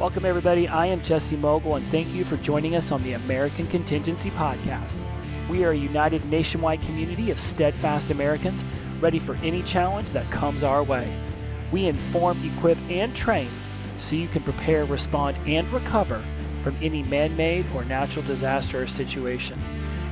Welcome, everybody. I am Jesse Mogul, and thank you for joining us on the American Contingency Podcast. We are a united nationwide community of steadfast Americans ready for any challenge that comes our way. We inform, equip, and train so you can prepare, respond, and recover from any man made or natural disaster or situation.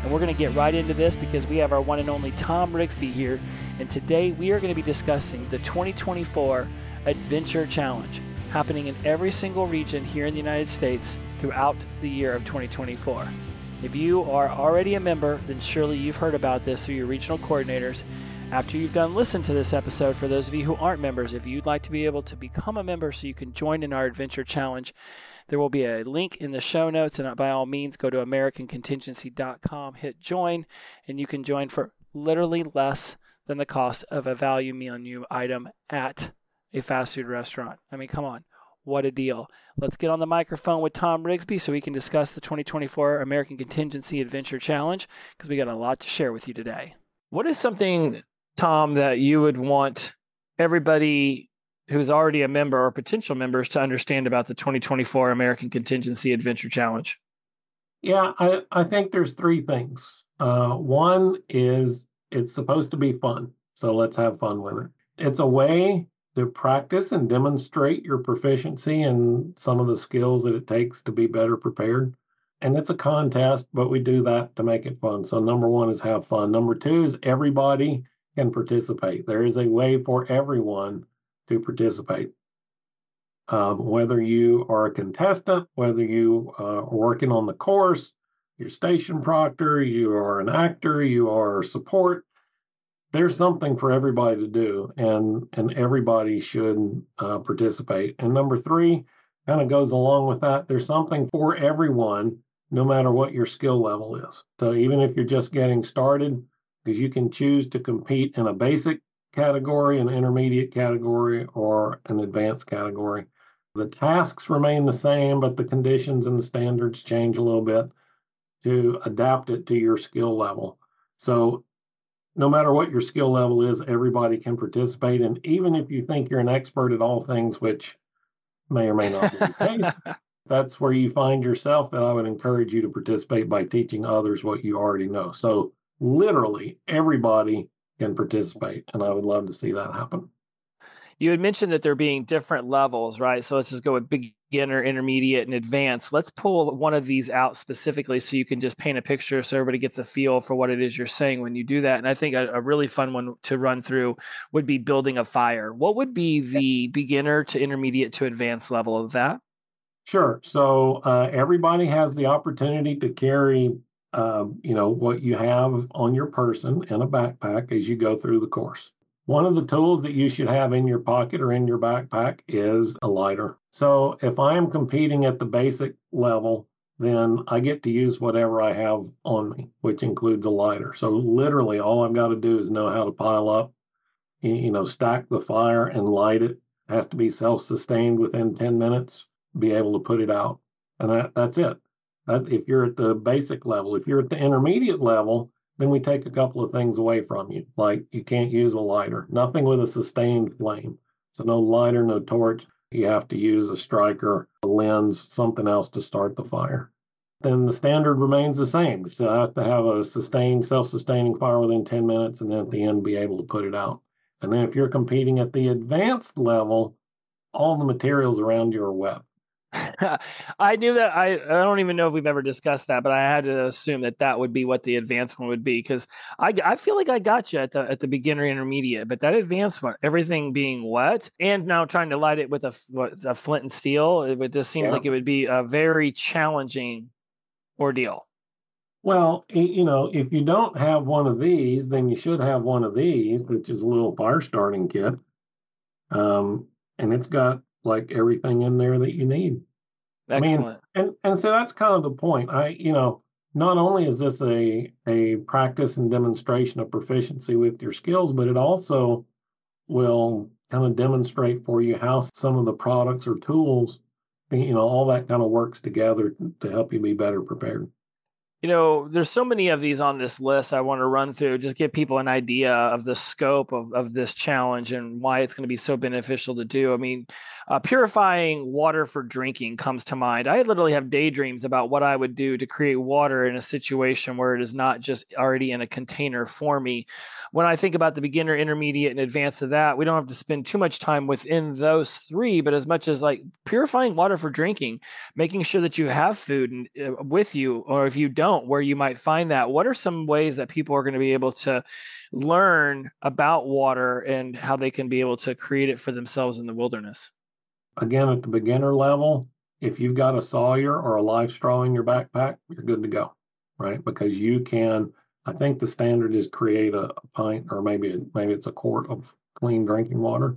And we're going to get right into this because we have our one and only Thom Rigsby here. And today we are going to be discussing the 2024 Adventure Challenge happening in every single region here in the United States throughout the year of 2024. If you are already a member, then surely you've heard about this through your regional coordinators. After you've done listen to this episode, for those of you who aren't members, if you'd like to be able to become a member so you can join in our adventure challenge, there will be a link in the show notes. And by all means, go to AmericanContingency.com, hit join, and you can join for literally less than the cost of a value menu item at a fast food restaurant. I mean, come on. What a deal. Let's get on the microphone with Thom Rigsby so we can discuss the 2024 American Contingency Adventure Challenge because we got a lot to share with you today. What is something, Thom, that you would want everybody who's already a member or potential members to understand about the 2024 American Contingency Adventure Challenge? Yeah, I, I think there's three things. Uh, one is it's supposed to be fun. So let's have fun with it. It's a way to practice and demonstrate your proficiency in some of the skills that it takes to be better prepared. And it's a contest, but we do that to make it fun. So, number one is have fun. Number two is everybody can participate. There is a way for everyone to participate. Um, whether you are a contestant, whether you uh, are working on the course, you're station proctor, you are an actor, you are support, there's something for everybody to do, and and everybody should uh, participate. And number three kind of goes along with that. There's something for everyone, no matter what your skill level is. So even if you're just getting started, because you can choose to compete in a basic category, an intermediate category, or an advanced category. The tasks remain the same, but the conditions and the standards change a little bit to adapt it to your skill level. So no matter what your skill level is, everybody can participate. And even if you think you're an expert at all things, which may or may not be the case, that's where you find yourself. That I would encourage you to participate by teaching others what you already know. So, literally, everybody can participate. And I would love to see that happen you had mentioned that there being different levels, right? So let's just go with beginner, intermediate, and advanced. Let's pull one of these out specifically so you can just paint a picture so everybody gets a feel for what it is you're saying when you do that. And I think a, a really fun one to run through would be building a fire. What would be the beginner to intermediate to advanced level of that? Sure. So uh, everybody has the opportunity to carry, uh, you know, what you have on your person in a backpack as you go through the course. One of the tools that you should have in your pocket or in your backpack is a lighter. So if I am competing at the basic level, then I get to use whatever I have on me, which includes a lighter. So literally all I've got to do is know how to pile up, you know, stack the fire and light it. it has to be self-sustained within 10 minutes, be able to put it out. And that, that's it. That, if you're at the basic level, if you're at the intermediate level, then we take a couple of things away from you, like you can't use a lighter, nothing with a sustained flame. So no lighter, no torch. You have to use a striker, a lens, something else to start the fire. Then the standard remains the same. You still have to have a sustained, self-sustaining fire within 10 minutes, and then at the end be able to put it out. And then if you're competing at the advanced level, all the materials around you are wet. I knew that. I, I don't even know if we've ever discussed that, but I had to assume that that would be what the advanced one would be because I, I feel like I got you at the at the beginner intermediate, but that advanced one, everything being wet and now trying to light it with a, what, a flint and steel, it just seems yeah. like it would be a very challenging ordeal. Well, you know, if you don't have one of these, then you should have one of these, which is a little fire starting kit. Um, and it's got like everything in there that you need. Excellent. I mean, and and so that's kind of the point. I you know not only is this a a practice and demonstration of proficiency with your skills, but it also will kind of demonstrate for you how some of the products or tools, you know, all that kind of works together to help you be better prepared. You know, there's so many of these on this list I want to run through, just give people an idea of the scope of, of this challenge and why it's going to be so beneficial to do. I mean, uh, purifying water for drinking comes to mind. I literally have daydreams about what I would do to create water in a situation where it is not just already in a container for me. When I think about the beginner, intermediate, and advanced of that, we don't have to spend too much time within those three, but as much as like purifying water for drinking, making sure that you have food uh, with you, or if you don't, don't, where you might find that. What are some ways that people are going to be able to learn about water and how they can be able to create it for themselves in the wilderness? Again, at the beginner level, if you've got a Sawyer or a life straw in your backpack, you're good to go, right? Because you can. I think the standard is create a, a pint or maybe maybe it's a quart of clean drinking water.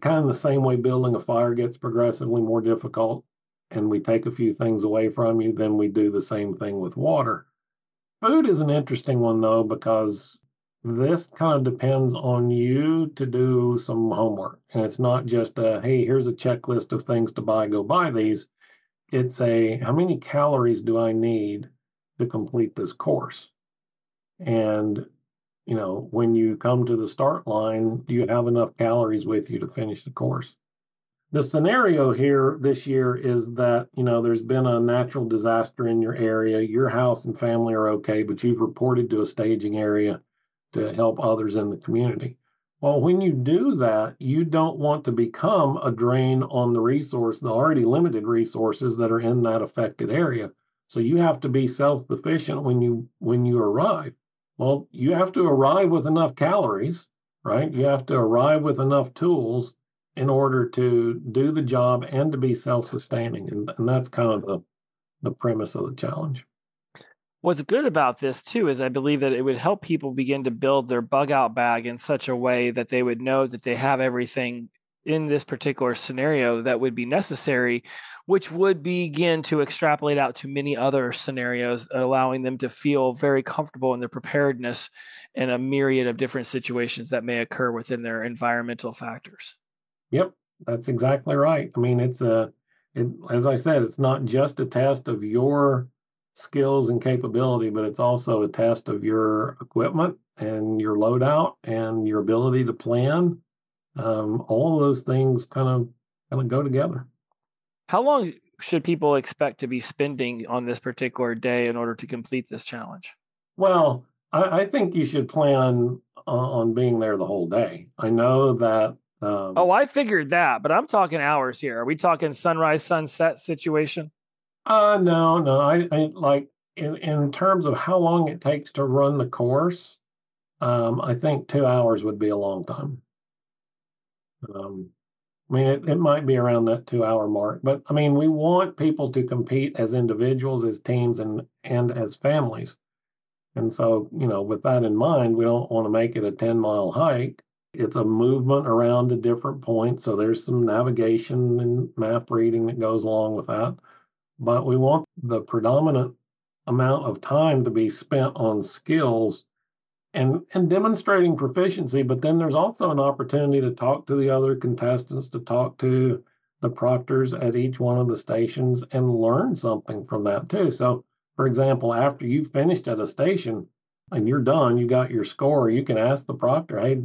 Kind of the same way building a fire gets progressively more difficult and we take a few things away from you, then we do the same thing with water. Food is an interesting one though, because this kind of depends on you to do some homework. And it's not just a, hey, here's a checklist of things to buy, go buy these. It's a, how many calories do I need to complete this course? And, you know, when you come to the start line, do you have enough calories with you to finish the course? The scenario here this year is that you know there's been a natural disaster in your area. Your house and family are okay but you've reported to a staging area to help others in the community. Well when you do that you don't want to become a drain on the resource the already limited resources that are in that affected area. So you have to be self-sufficient when you when you arrive. Well you have to arrive with enough calories right? You have to arrive with enough tools in order to do the job and to be self-sustaining and, and that's kind of the the premise of the challenge. What's good about this too is i believe that it would help people begin to build their bug out bag in such a way that they would know that they have everything in this particular scenario that would be necessary which would begin to extrapolate out to many other scenarios allowing them to feel very comfortable in their preparedness in a myriad of different situations that may occur within their environmental factors Yep, that's exactly right. I mean, it's a, it, as I said, it's not just a test of your skills and capability, but it's also a test of your equipment and your loadout and your ability to plan. Um, all of those things kind of kind of go together. How long should people expect to be spending on this particular day in order to complete this challenge? Well, I, I think you should plan on being there the whole day. I know that um, oh, I figured that, but I'm talking hours here. Are we talking sunrise sunset situation? Uh no, no. I, I like in in terms of how long it takes to run the course. Um, I think two hours would be a long time. Um, I mean, it, it might be around that two hour mark, but I mean, we want people to compete as individuals, as teams, and and as families. And so, you know, with that in mind, we don't want to make it a 10 mile hike it's a movement around a different point. So there's some navigation and map reading that goes along with that. But we want the predominant amount of time to be spent on skills and, and demonstrating proficiency. But then there's also an opportunity to talk to the other contestants, to talk to the proctors at each one of the stations and learn something from that too. So, for example, after you've finished at a station and you're done, you got your score, you can ask the proctor, hey,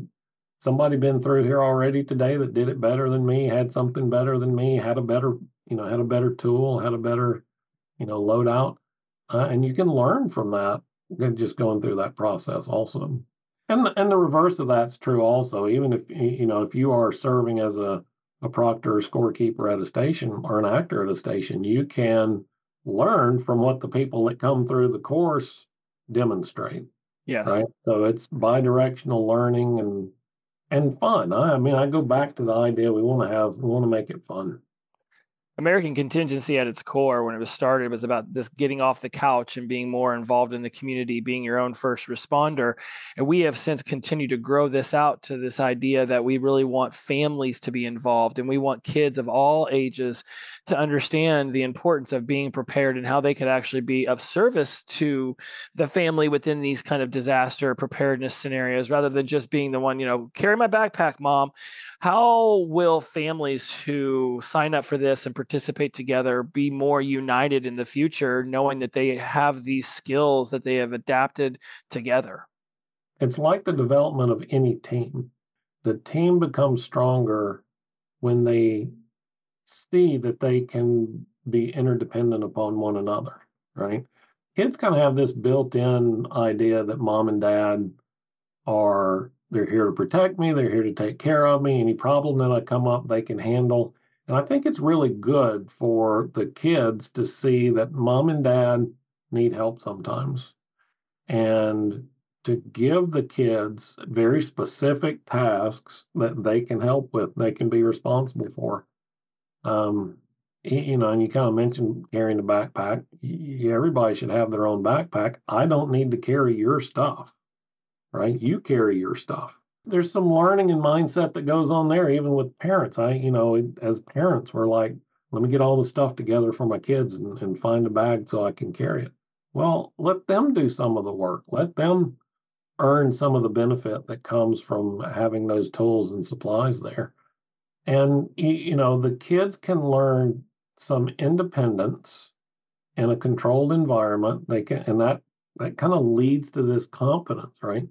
somebody been through here already today that did it better than me, had something better than me, had a better, you know, had a better tool, had a better, you know, loadout. Uh, and you can learn from that just going through that process also. And the, and the reverse of that's true also. Even if you know if you are serving as a a proctor or scorekeeper at a station or an actor at a station, you can learn from what the people that come through the course demonstrate. Yes. Right. So it's bi-directional learning and and fun. I, I mean, I go back to the idea we want to have, we want to make it fun. American contingency at its core, when it was started, was about this getting off the couch and being more involved in the community, being your own first responder. And we have since continued to grow this out to this idea that we really want families to be involved and we want kids of all ages to understand the importance of being prepared and how they could actually be of service to the family within these kind of disaster preparedness scenarios rather than just being the one, you know, carry my backpack, mom. How will families who sign up for this and participate together be more united in the future, knowing that they have these skills that they have adapted together? It's like the development of any team. The team becomes stronger when they see that they can be interdependent upon one another, right? Kids kind of have this built in idea that mom and dad are they're here to protect me, they're here to take care of me. Any problem that I come up, they can handle. And I think it's really good for the kids to see that mom and dad need help sometimes. And to give the kids very specific tasks that they can help with, they can be responsible for. Um, you know, and you kind of mentioned carrying a backpack. Everybody should have their own backpack. I don't need to carry your stuff right? You carry your stuff. There's some learning and mindset that goes on there, even with parents. I, you know, as parents, we're like, let me get all the stuff together for my kids and, and find a bag so I can carry it. Well, let them do some of the work. Let them earn some of the benefit that comes from having those tools and supplies there. And, you know, the kids can learn some independence in a controlled environment. They can, and that that kind of leads to this confidence, right?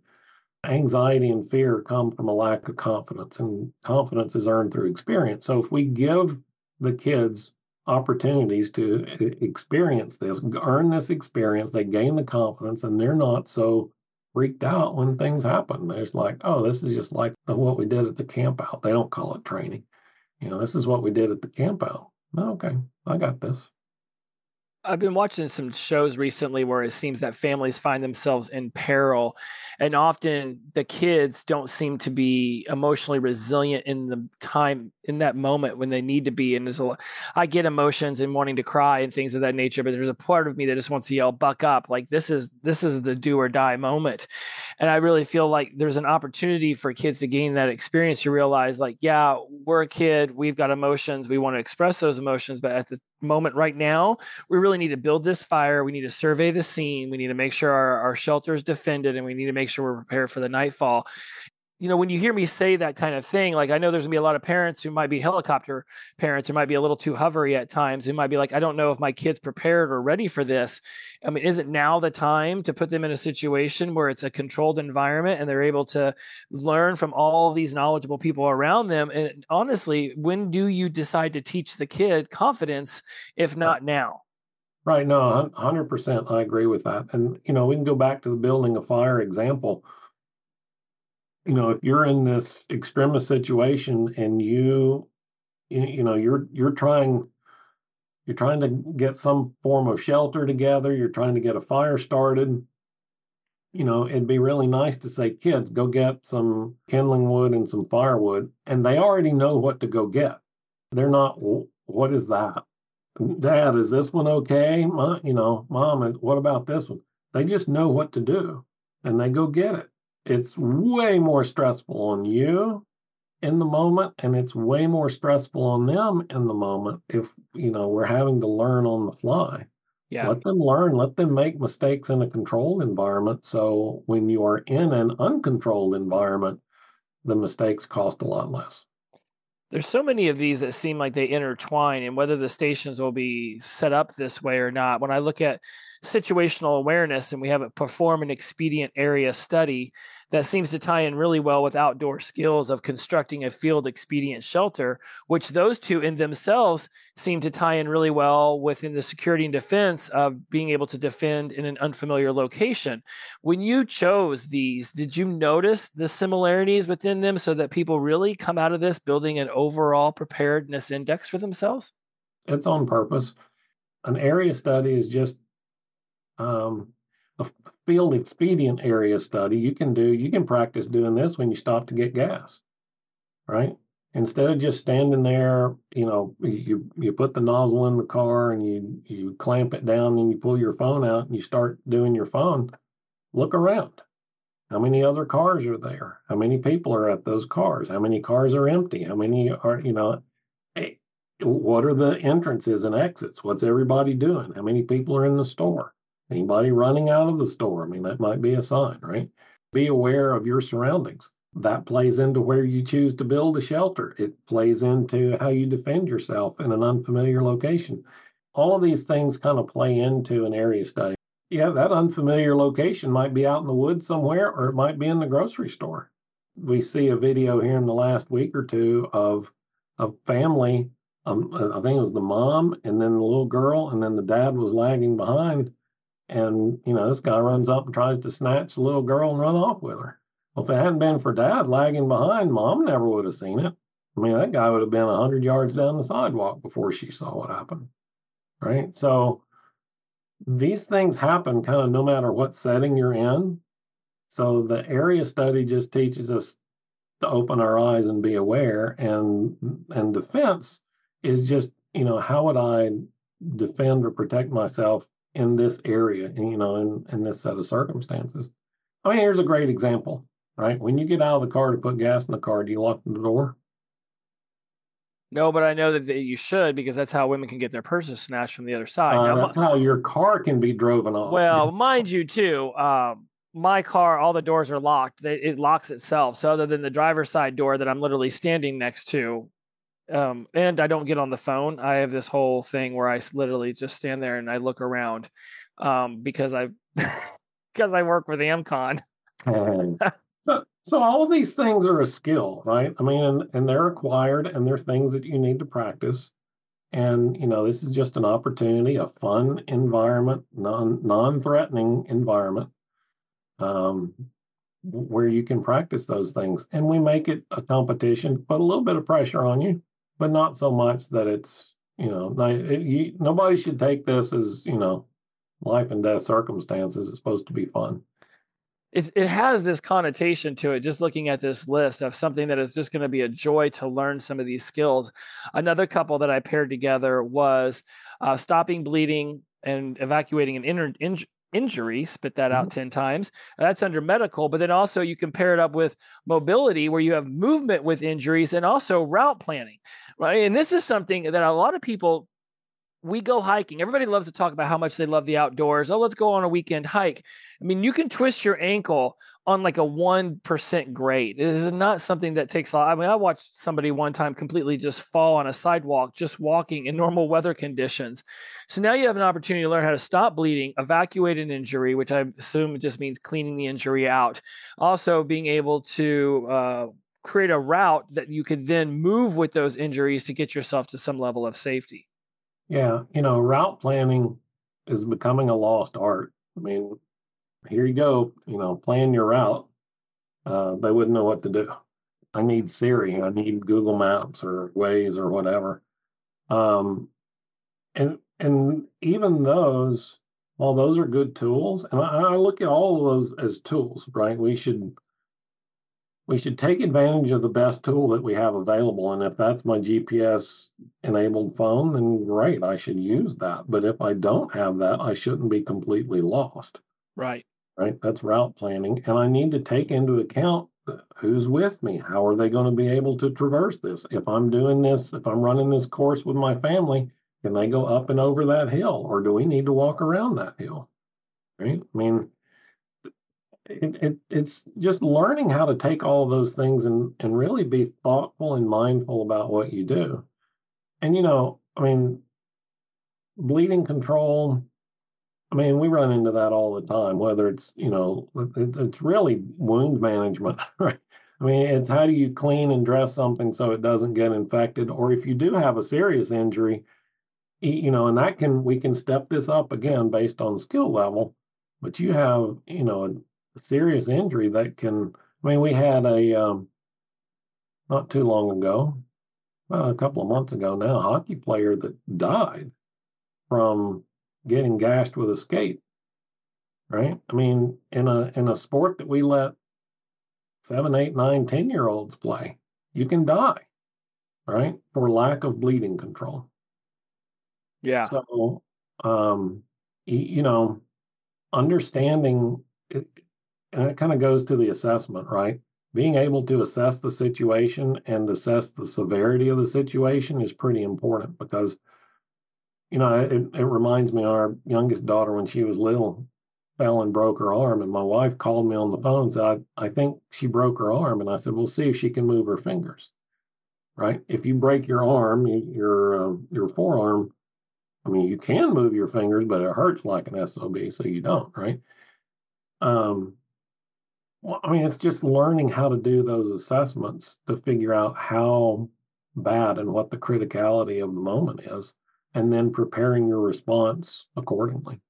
Anxiety and fear come from a lack of confidence, and confidence is earned through experience. So if we give the kids opportunities to eh, experience this, earn this experience, they gain the confidence, and they're not so freaked out when things happen. There's like, oh, this is just like what we did at the camp out. They don't call it training. You know, this is what we did at the camp out. Okay, I got this. I've been watching some shows recently where it seems that families find themselves in peril, and often the kids don't seem to be emotionally resilient in the time in that moment when they need to be. And there's a, I get emotions and wanting to cry and things of that nature, but there's a part of me that just wants to yell, "Buck up!" Like this is this is the do or die moment, and I really feel like there's an opportunity for kids to gain that experience. You realize, like, yeah, we're a kid, we've got emotions, we want to express those emotions, but at the moment right now, we really need to build this fire. We need to survey the scene. We need to make sure our, our shelter is defended and we need to make sure we're prepared for the nightfall you know, when you hear me say that kind of thing, like I know there's gonna be a lot of parents who might be helicopter parents who might be a little too hovery at times, who might be like, I don't know if my kid's prepared or ready for this. I mean, is it now the time to put them in a situation where it's a controlled environment and they're able to learn from all these knowledgeable people around them? And honestly, when do you decide to teach the kid confidence, if not now? Right. No, 100%. I agree with that. And, you know, we can go back to the building a fire example you know, if you're in this extremist situation and you, you know, you're you're trying, you're trying to get some form of shelter together. You're trying to get a fire started. You know, it'd be really nice to say, kids, go get some kindling wood and some firewood, and they already know what to go get. They're not, what is that? Dad, is this one okay? Mom, you know, mom, what about this one? They just know what to do and they go get it it's way more stressful on you in the moment and it's way more stressful on them in the moment if you know we're having to learn on the fly. Yeah. Let them learn let them make mistakes in a controlled environment so when you are in an uncontrolled environment the mistakes cost a lot less there's so many of these that seem like they intertwine and whether the stations will be set up this way or not. When i look at situational awareness and we have a perform an expedient area study that seems to tie in really well with outdoor skills of constructing a field expedient shelter, which those two in themselves seem to tie in really well within the security and defense of being able to defend in an unfamiliar location. When you chose these, did you notice the similarities within them so that people really come out of this building an overall preparedness index for themselves? It's on purpose. An area study is just um, a field expedient area study, you can do, you can practice doing this when you stop to get gas, right? Instead of just standing there, you know, you you put the nozzle in the car and you you clamp it down and you pull your phone out and you start doing your phone. Look around. How many other cars are there? How many people are at those cars? How many cars are empty? How many are, you know, eh, what are the entrances and exits? What's everybody doing? How many people are in the store? Anybody running out of the store? I mean, that might be a sign, right? Be aware of your surroundings. that plays into where you choose to build a shelter. It plays into how you defend yourself in an unfamiliar location. All of these things kind of play into an area study. Yeah, that unfamiliar location might be out in the woods somewhere, or it might be in the grocery store. We see a video here in the last week or two of a family. Um, I think it was the mom and then the little girl, and then the dad was lagging behind. And, you know, this guy runs up and tries to snatch the little girl and run off with her well, if it hadn't been for dad lagging behind, mom never would have seen it. I mean, that guy would have been 100 yards down the sidewalk before she saw what happened. Right. So these things happen kind of no matter what setting you're in. So the area study just teaches us to open our eyes and be aware. And and defense is just, you know, how would I defend or protect myself in this area, you know, in, in this set of circumstances? I mean, here's a great example right? When you get out of the car to put gas in the car, do you lock the door? No, but I know that you should because that's how women can get their purses snatched from the other side. Uh, now, that's my, how your car can be driven off. Well, mind you, too, um, my car, all the doors are locked. They, it locks itself. So other than the driver's side door that I'm literally standing next to, um, and I don't get on the phone. I have this whole thing where I literally just stand there and I look around um, because I because I work with Amcon. So, so all of these things are a skill, right? I mean, and, and they're acquired and they're things that you need to practice. And, you know, this is just an opportunity, a fun environment, non non-threatening environment um, where you can practice those things. And we make it a competition, put a little bit of pressure on you, but not so much that it's, you know, it, you, nobody should take this as, you know, life and death circumstances. It's supposed to be fun it, it has this connotation to it just looking at this list of something that is just going to be a joy to learn some of these skills another couple that i paired together was uh, stopping bleeding and evacuating an inner in, injury spit that out mm-hmm. 10 times that's under medical but then also you can pair it up with mobility where you have movement with injuries and also route planning right and this is something that a lot of people we go hiking. Everybody loves to talk about how much they love the outdoors. Oh, let's go on a weekend hike. I mean, you can twist your ankle on like a 1% grade. This is not something that takes a lot. I mean, I watched somebody one time completely just fall on a sidewalk just walking in normal weather conditions. So now you have an opportunity to learn how to stop bleeding, evacuate an injury, which I assume just means cleaning the injury out. Also, being able to uh, create a route that you could then move with those injuries to get yourself to some level of safety. Yeah, you know, route planning is becoming a lost art. I mean, here you go, you know, plan your route. Uh, they wouldn't know what to do. I need Siri, I need Google Maps or Waze or whatever. Um, and and even those, while those are good tools, and I, I look at all of those as tools, right? We should we should take advantage of the best tool that we have available. And if that's my GPS enabled phone, then great, I should use that. But if I don't have that, I shouldn't be completely lost. Right. Right. That's route planning. And I need to take into account who's with me. How are they going to be able to traverse this? If I'm doing this, if I'm running this course with my family, can they go up and over that hill or do we need to walk around that hill? Right. I mean, it, it, it's just learning how to take all those things and, and really be thoughtful and mindful about what you do. And, you know, I mean, bleeding control, I mean, we run into that all the time, whether it's, you know, it, it's really wound management, right? I mean, it's how do you clean and dress something so it doesn't get infected? Or if you do have a serious injury, you know, and that can, we can step this up again based on skill level, but you have, you know, serious injury that can. I mean, we had a um, not too long ago, well, a couple of months ago now, a hockey player that died from getting gashed with a skate. Right? I mean, in a in a sport that we let seven, eight, nine, ten year olds play, you can die, right, for lack of bleeding control. Yeah. So, um, you know, understanding and it kind of goes to the assessment, right? Being able to assess the situation and assess the severity of the situation is pretty important because, you know, it, it reminds me of our youngest daughter when she was little. fell and broke her arm. And my wife called me on the phone and said, I, I think she broke her arm. And I said, We'll see if she can move her fingers. Right? If you break your arm, your uh, your forearm, I mean, you can move your fingers, but it hurts like an SOB, so you don't, right? Um, well, I mean, it's just learning how to do those assessments to figure out how bad and what the criticality of the moment is, and then preparing your response accordingly.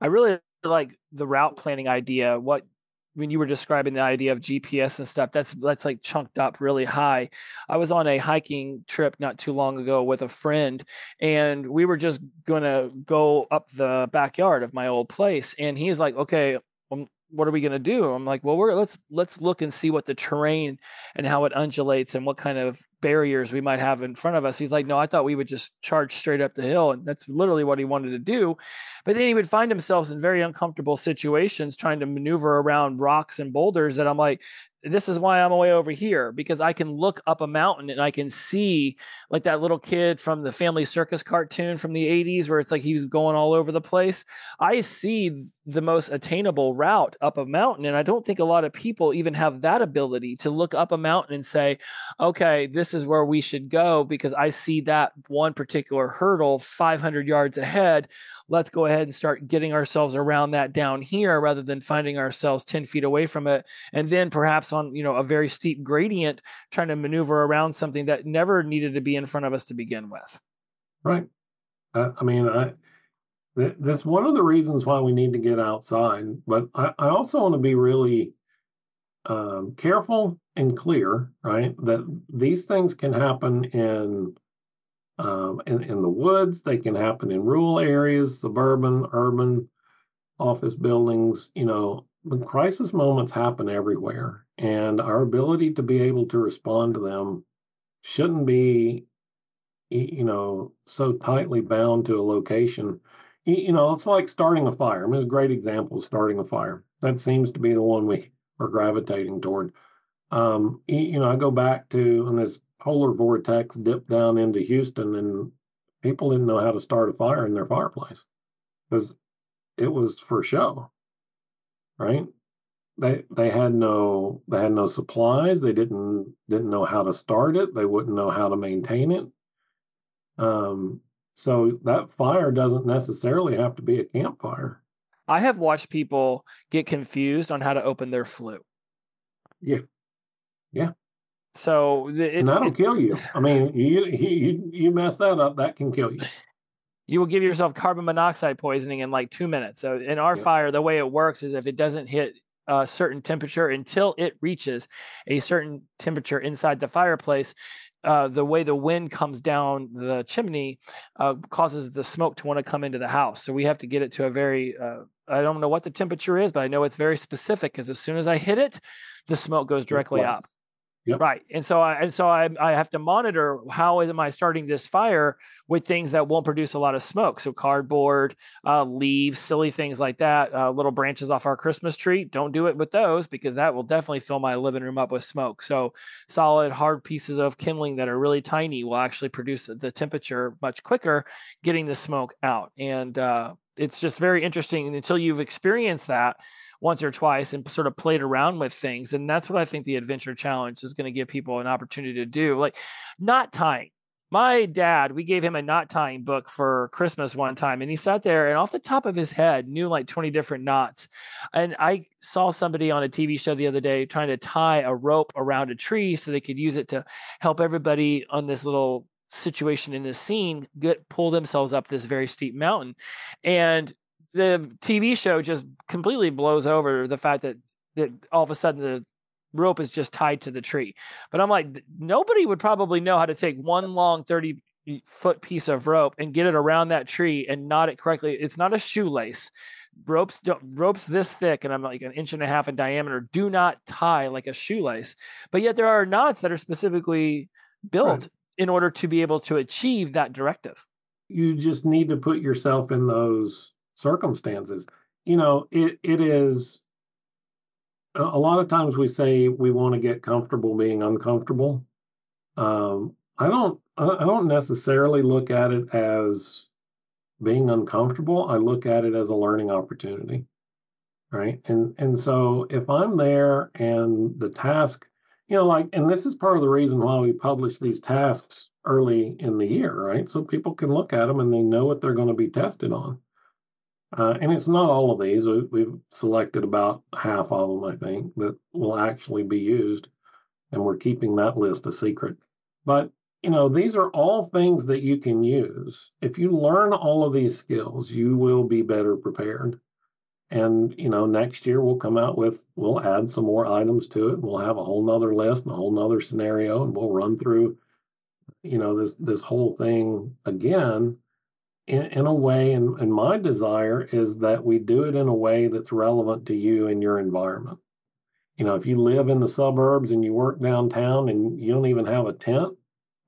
I really like the route planning idea. What when you were describing the idea of GPS and stuff, that's that's like chunked up really high. I was on a hiking trip not too long ago with a friend, and we were just gonna go up the backyard of my old place, and he's like, "Okay, what are we going to do? I'm like well we're let's let's look and see what the terrain and how it undulates and what kind of barriers we might have in front of us. He's like no i thought we would just charge straight up the hill. And that's literally what he wanted to do. But then he would find himself in very uncomfortable situations trying to maneuver around rocks and boulders that i'm like this is why I'm way over here because I can look up a mountain and I can see like that little kid from the Family Circus cartoon from the 80s where it's like he's going all over the place. I see the most attainable route up a mountain and I don't think a lot of people even have that ability to look up a mountain and say, "Okay, this is where we should go because I see that one particular hurdle 500 yards ahead. Let's go ahead and start getting ourselves around that down here rather than finding ourselves 10 feet away from it. And then perhaps on you know a very steep gradient trying to maneuver around something that never needed to be in front of us to begin with. Right. Uh, i mean i that's one of the reasons why we need to get outside but i, I also want to be really um, careful and clear right that these things can happen in um, in, in the woods. They can happen in rural areas, suburban, urban, office buildings. You know, the crisis moments happen everywhere. And our ability to be able to respond to them shouldn't be, you know, so tightly bound to a location. You know, it's like starting a fire. I mean, it's a great example of starting a fire. That seems to be the one we are gravitating toward. Um, you know, I go back to, and this polar vortex dipped down into Houston, and people didn't know how to start a fire in their fireplace because it was for show, right? They they had no they had no supplies. They didn't didn't know how to start it. They wouldn't know how to maintain it. Um, so that fire doesn't necessarily have to be a campfire. I have watched people get confused on how to open their flue. Yeah. Yeah. So it's, and that'll kill you. I mean, you, you you mess that up, that can kill you. You will give yourself carbon monoxide poisoning in like two minutes. So in our fire, the way it works is if it doesn't hit a certain temperature until it reaches a certain temperature inside the fireplace, uh, the way the wind comes down the chimney uh, causes the smoke to want to come into the house. So we have to get it to a very, uh, I don't know what the temperature is, but I know it's very specific because as soon as I hit it, the smoke goes directly up. Yep. Right. And so I and so I I have to monitor how am I starting this fire with things that won't produce a lot of smoke. So cardboard, uh, leaves, silly things like that, uh, little branches off our Christmas tree. Don't do it with those because that will definitely fill my living room up with smoke. So solid, hard pieces of kindling that are really tiny will actually produce the temperature much quicker, getting the smoke out. And uh, it's just very interesting until you've experienced that once or twice and sort of played around with things. And that's what I think the adventure challenge is going to give people an opportunity to do. Like knot tying. My dad, we gave him a knot tying book for Christmas one time, and he sat there and off the top of his head knew like 20 different knots. And I saw somebody on a TV show the other day trying to tie a rope around a tree so they could use it to help everybody on this little situation in this scene get pull themselves up this very steep mountain and the TV show just completely blows over the fact that that all of a sudden the rope is just tied to the tree. But I'm like, nobody would probably know how to take one long 30 foot piece of rope and get it around that tree and knot it correctly. It's not a shoelace. Ropes ropes this thick and I'm like an inch and a half in diameter do not tie like a shoelace. But yet there are knots that are specifically built right. in order to be able to achieve that directive. You just need to put yourself in those circumstances. You know, it it is a lot of times we say we want to get comfortable being uncomfortable. Um, I don't I don't necessarily look at it as being uncomfortable. I look at it as a learning opportunity. right? And and so if I'm there and the task, you know, like, and this is part of the reason why we publish these tasks early in the year, right? So people can look at them and they know what they're going to be tested on. Uh, and it's not all of these. We, we've selected about half of them, I think, that will actually be used, and we're keeping that list a secret. But you know, these are all things that you can use. If you learn all of these skills, you will be better prepared. And you know, next year we'll come out with we'll add some more items to it. We'll have a whole nother list and a whole nother scenario, and we'll run through, you know, this this whole thing again in, in a way. And, and my desire is that we do it in a way that's relevant to you and your environment. You know, if you live in the suburbs and you work downtown and you don't even have a tent,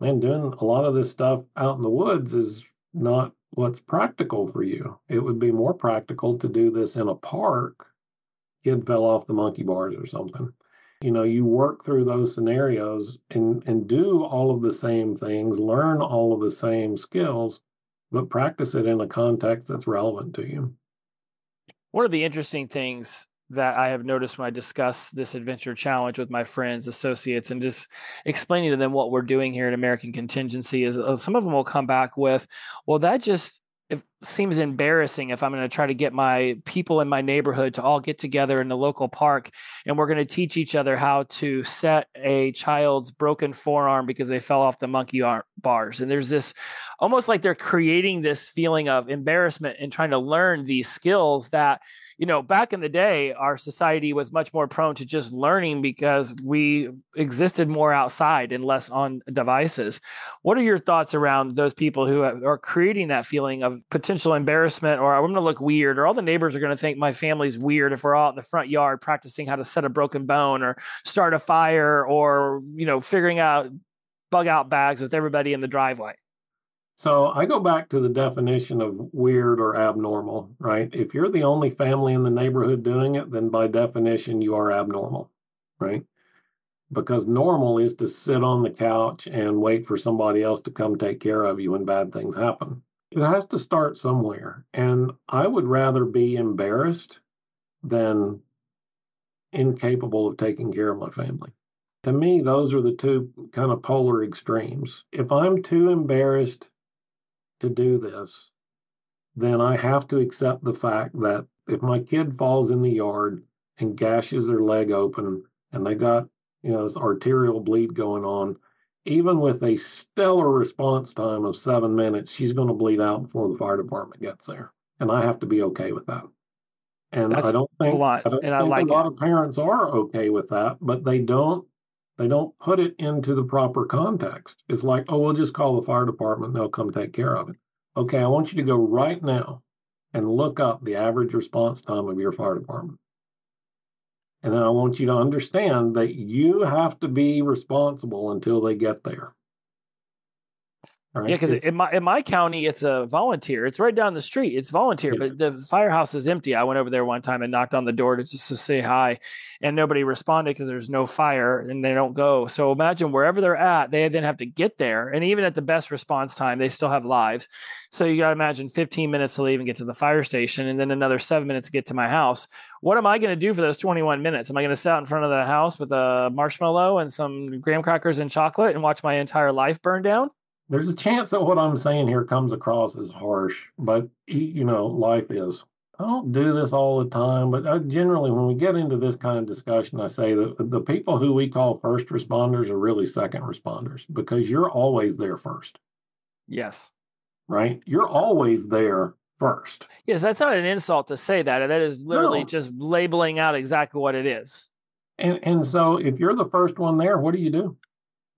man, doing a lot of this stuff out in the woods is not what's practical for you. It would be more practical to do this in a park. Kid fell off the monkey bars or something. You know, you work through those scenarios and, and do all of the same things, learn all of the same skills, but practice it in a context that's relevant to you. One of the interesting things that I have noticed when I discuss this adventure challenge with my friends, associates, and just explaining to them what we're doing here at American Contingency is uh, some of them will come back with, well, that just it seems embarrassing if I'm going to try to get my people in my neighborhood to all get together in the local park and we're going to teach each other how to set a child's broken forearm because they fell off the monkey bars. And there's this almost like they're creating this feeling of embarrassment and trying to learn these skills that you know, back in the day, our society was much more prone to just learning because we existed more outside and less on devices. What are your thoughts around those people who are creating that feeling of potential embarrassment or I'm going to look weird or all the neighbors are going to think my family's weird if we're out in the front yard practicing how to set a broken bone or start a fire or, you know, figuring out bug out bags with everybody in the driveway? So I go back to the definition of weird or abnormal, right? If you're the only family in the neighborhood doing it, then by definition, you are abnormal, right? Because normal is to sit on the couch and wait for somebody else to come take care of you when bad things happen. It has to start somewhere. And I would rather be embarrassed than incapable of taking care of my family. To me, those are the two kind of polar extremes. If I'm too embarrassed to do this, then I have to accept the fact that if my kid falls in the yard and gashes their leg open and they got, you know, this arterial bleed going on, even with a stellar response time of seven minutes, she's going to bleed out before the fire department gets there. And I have to be okay with that. And That's I don't think, a lot, I don't and I like a lot it. of parents are okay with that, but they don't they don't put it into the proper context. It's like, oh, we'll just call the fire department, they'll come take care of it. Okay, I want you to go right now and look up the average response time of your fire department. And then I want you to understand that you have to be responsible until they get there. Right. Yeah, because in my in my county, it's a volunteer. It's right down the street. It's volunteer, yeah. but the firehouse is empty. I went over there one time and knocked on the door to just to say hi, and nobody responded because there's no fire and they don't go. So imagine wherever they're at, they then have to get there, and even at the best response time, they still have lives. So you got to imagine 15 minutes to leave and get to the fire station, and then another seven minutes to get to my house. What am I going to do for those 21 minutes? Am I going to sit out in front of the house with a marshmallow and some graham crackers and chocolate and watch my entire life burn down? There's a chance that what I'm saying here comes across as harsh, but you know, life is. I don't do this all the time, but I generally, when we get into this kind of discussion, I say that the people who we call first responders are really second responders because you're always there first. Yes. Right? You're always there first. Yes, that's not an insult to say that. That is literally no. just labeling out exactly what it is. And and so if you're the first one there, what do you do?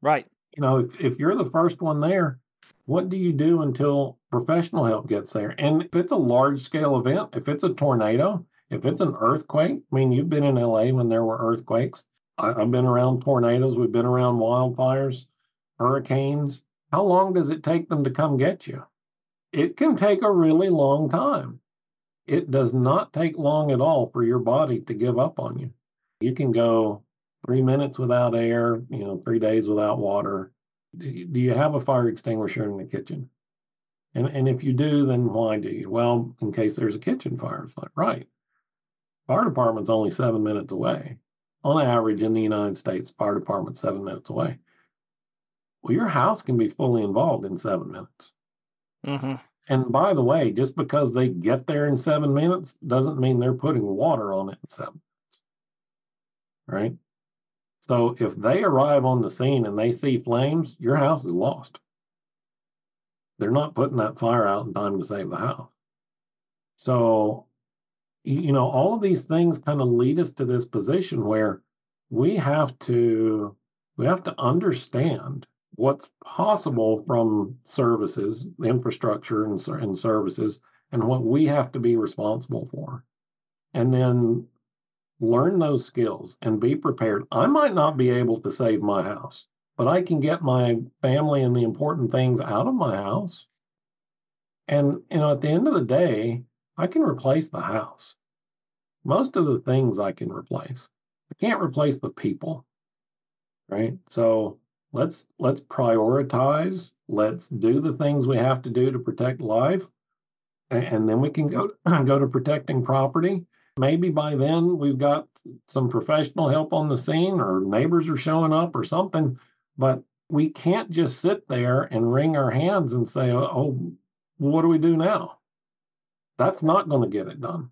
Right you know, if, if you're the first one there, what do you do until professional help gets there? And if it's a large scale event, if it's a tornado, if it's an earthquake, I mean, you've been in LA when there were earthquakes. I, I've been around tornadoes, we've been around wildfires, hurricanes. How long does it take them to come get you? It can take a really long time. It does not take long at all for your body to give up on you. You can go three minutes without air, you know, three days without water. Do you have a fire extinguisher in the kitchen? And and if you do, then why do you? Well, in case there's a kitchen fire. It's like, right. fire department's only seven minutes away. On average in the United States, fire department seven minutes away. Well, your house can be fully involved in seven minutes. Mm-hmm. And by the way, just because they get there in seven minutes doesn't mean they're putting water on it in seven minutes. Right? So if they arrive on the scene and they see flames, your house is lost. They're not putting that fire out in time to save the house. So, you know, all of these things kind of lead us to this position where we have to we have to understand what's possible from services, infrastructure, and, and services, and what we have to be responsible for. And then learn those skills and be prepared. I might not be able to save my house, but I can get my family and the important things out of my house. And you know, at the end of the day, I can replace the house. Most of the things I can replace. I can't replace the people. Right? So let's let's prioritize let's do the things we have to do to protect life and, then we can go go to protecting property maybe by then we've got some professional help on the scene or neighbors are showing up or something but we can't just sit there and wring our hands and say oh what do we do now? That's not going to get it done.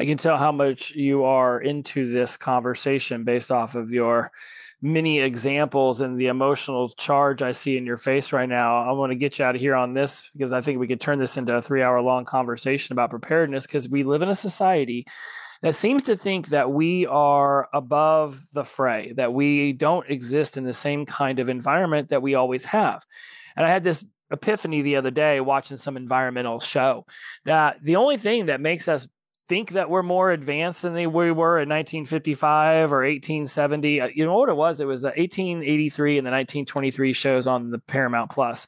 I can tell how much you are into this conversation based off of your many examples and the emotional charge I see in your face right now. I want to get you out of here on this because I think we could turn this into a three hour long conversation about preparedness because we live in a society that seems to think that we are above the fray, that we don't exist in the same kind of environment that we always have. And I had this epiphany the other day watching some environmental show that the only thing that makes us think that we're more advanced than they we were in 1955 or 1870. Uh, you know what it was? It was the 1883 and the 1923 shows on the Paramount Plus.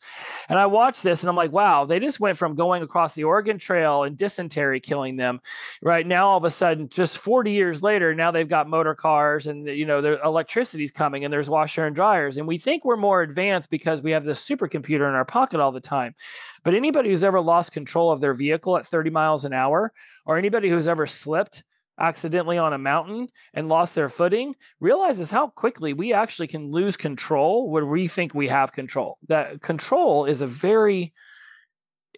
And I watched this and I'm like, wow, they just went from going across the Oregon Trail and dysentery killing them. Right now, all of a sudden, just 40 years later, now they've got motor cars and you know their electricity's coming and there's washer and dryers. And we think we're more advanced because we have this supercomputer in our pocket all the time. But anybody who's ever lost control of their vehicle at 30 miles an hour, or anybody who's ever slipped accidentally on a mountain and lost their footing realizes how quickly we actually can lose control when we think we have control. That control is a very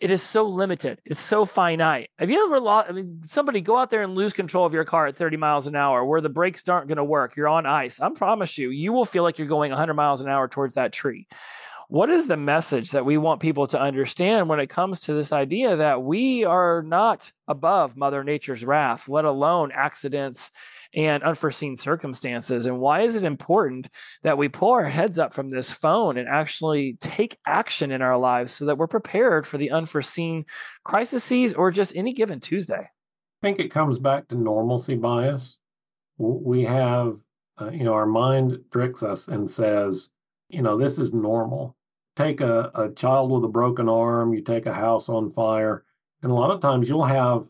it is so limited. It's so finite. Have you ever lost? I mean, somebody go out there and lose control of your car at 30 miles an hour where the brakes aren't going to work. You're on ice. I promise you, you will feel like you're going 100 miles an hour towards that tree what is the message that we want people to understand when it comes to this idea that we are not above Mother Nature's wrath, let alone accidents and unforeseen circumstances? And why is it important that we pull our heads up from this phone and actually take action in our lives so that we're prepared for the unforeseen crises or just any given Tuesday? I think it comes back to normalcy bias. We have, uh, you know, our mind tricks us and says, you know, this is normal take a, a child with a broken arm, you take a house on fire, and a lot of times you'll have,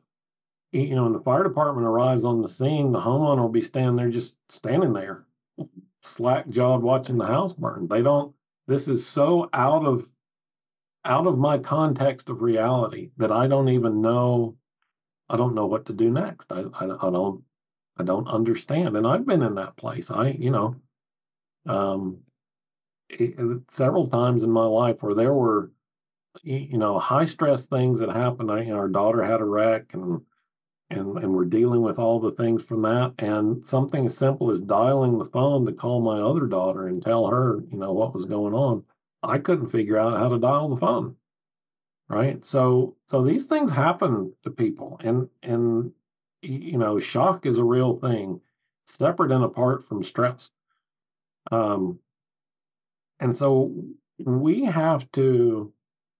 you know, when the fire department arrives on the scene, the homeowner will be standing there just standing there, slack jawed watching the house burn. They don't, this is so out of out of my context of reality that I don't even know I don't know what to do next. I, I, I don't I don't understand. And I've been in that place. I, you know, um, several times in my life where there were you know high stress things that happened. I, you know, our daughter had a wreck and and and we're dealing with all the things from that. And something as simple as dialing the phone to call my other daughter and tell her you know what was going on i couldn't figure out how to dial the phone right? So so these things happen to people. And and you know shock is a real thing separate and apart from stress. Um and so we have to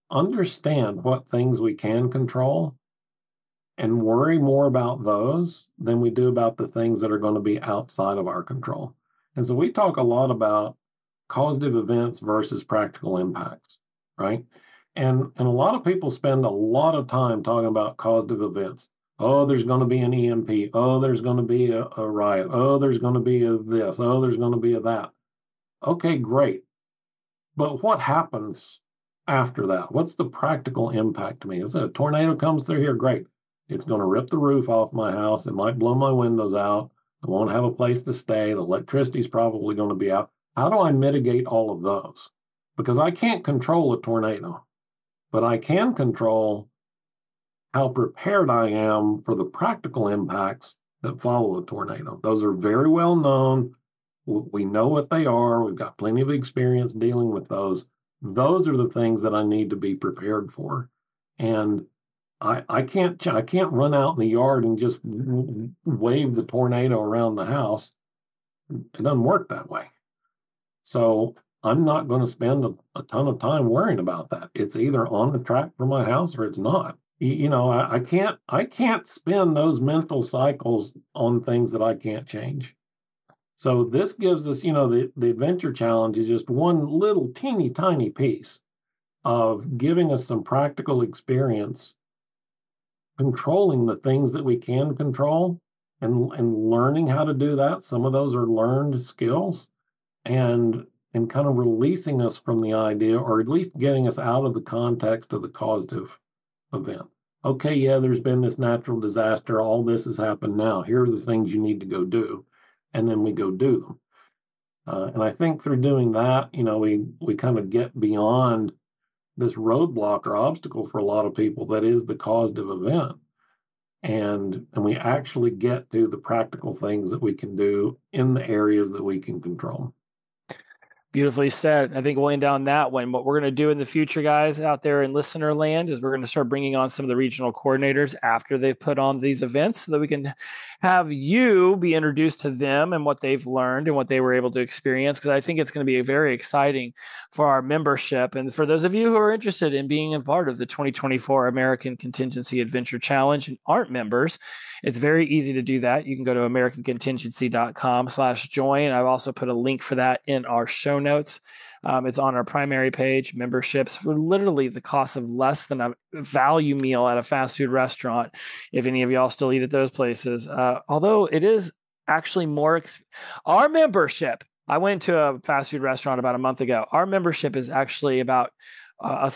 understand what things we can control and worry more about those than we do about the things that are going to be outside of our control. And so we talk a lot about causative events versus practical impacts, right? And and a lot of people spend a lot of time talking about causative events. Oh, there's going to be an EMP. Oh, there's going to be a, a riot. Oh, there's going to be a this. Oh, there's going to be a that. Okay, great. But what happens after that? What's the practical impact to me? Is a tornado comes through here? Great. It's going to rip the roof off my house. It might blow my windows out. I won't have a place to stay. The electricity's probably going to be out. How do I mitigate all of those? Because I can't control a tornado, but I can control how prepared I am for the practical impacts that follow a tornado. Those are very well known. We know what they are. We've got plenty of experience dealing with those. Those are the things that I need to be prepared for. And I, I can't I can't run out in the yard and just wave the tornado around the house. It doesn't work that way. So I'm not going to spend a, a ton of time worrying about that. It's either on the track for my house or it's not. You, know, I, I can't I can't spend those mental cycles on things that I can't change. So this gives us, you know, the, the adventure challenge is just one little teeny tiny piece of giving us some practical experience controlling the things that we can control and and learning how to do that. Some of those are learned skills and and kind of releasing us from the idea or at least getting us out of the context of the causative event. Okay yeah there's been this natural disaster. All this has happened now. Here are the things you need to go do and then we go do them. Uh, and i think through doing that you know we we kind of get beyond this roadblock or obstacle for a lot of people that is the causative event. And and we actually get to the practical things that we can do in the areas that we can control. Beautifully said. I think going down that one, what we're going to do in the future, guys, out there in listener land, is we're going to start bringing on some of the regional coordinators after they've put on these events so that we can have you be introduced to them and what they've learned and what they were able to experience. Because I think it's going to be very exciting for our membership. And for those of you who are interested in being a part of the 2024 American Contingency Adventure Challenge and aren't members, it's very easy to do that. You can go to americancontingency.com slash join. I've also put a link for that in our show notes. Um, it's on our primary page, memberships for literally the cost of less than a value meal at a fast food restaurant. If any of y'all still eat at those places, uh, although it is actually more, exp- our membership. I went to a fast food restaurant about a month ago. Our membership is actually about uh,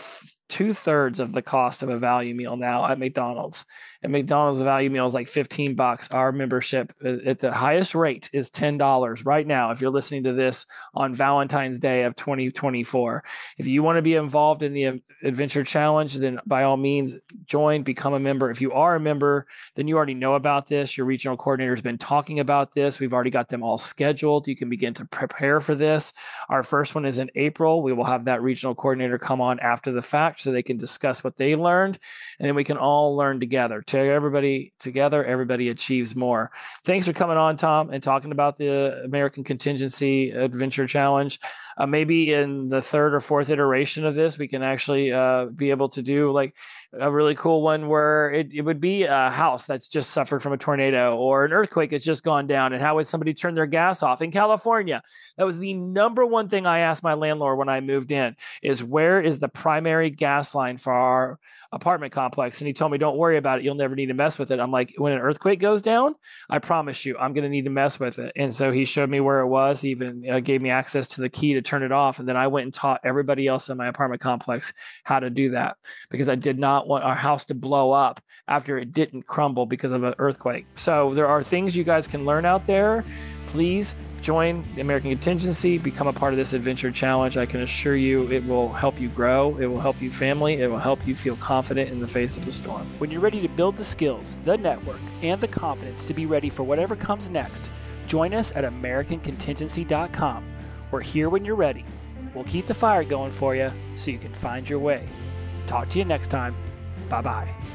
two thirds of the cost of a value meal now at McDonald's at McDonald's value meal is like 15 bucks. Our membership uh, at the highest rate is $10 right now. If you're listening to this on Valentine's Day of 2024, if you want to be involved in the adventure challenge, then by all means join, become a member. If you are a member, then you already know about this. Your regional coordinator has been talking about this. We've already got them all scheduled. You can begin to prepare for this. Our first one is in April. We will have that regional coordinator come on after the fact so they can discuss what they learned and then we can all learn together to everybody together, everybody achieves more. Thanks for coming on, Thom, and talking about the American Contingency Adventure Challenge. Uh, maybe in the third or fourth iteration of this, we can actually uh, be able to do like a really cool one where it, it would be a house that's just suffered from a tornado or an earthquake that's just gone down. And how would somebody turn their gas off in California? That was the number one thing I asked my landlord when I moved in is where is the primary gas line for our apartment complex. And he told me, don't worry about it. You'll never need to mess with it. I'm like, when an earthquake goes down, I promise you, I'm going to need to mess with it. And so he showed me where it was, even uh, gave me access to the key to turn it off. And then I went and taught everybody else in my apartment complex how to do that because I did not want our house to blow up after it didn't crumble because of an earthquake. So there are things you guys can learn out there please join the American Contingency, become a part of this adventure challenge. I can assure you it will help you grow, it will help you family, it will help you feel confident in the face of the storm. When you're ready to build the skills, the network, and the confidence to be ready for whatever comes next, join us at AmericanContingency.com. We're here when you're ready. We'll keep the fire going for you so you can find your way. Talk to you next time. Bye bye.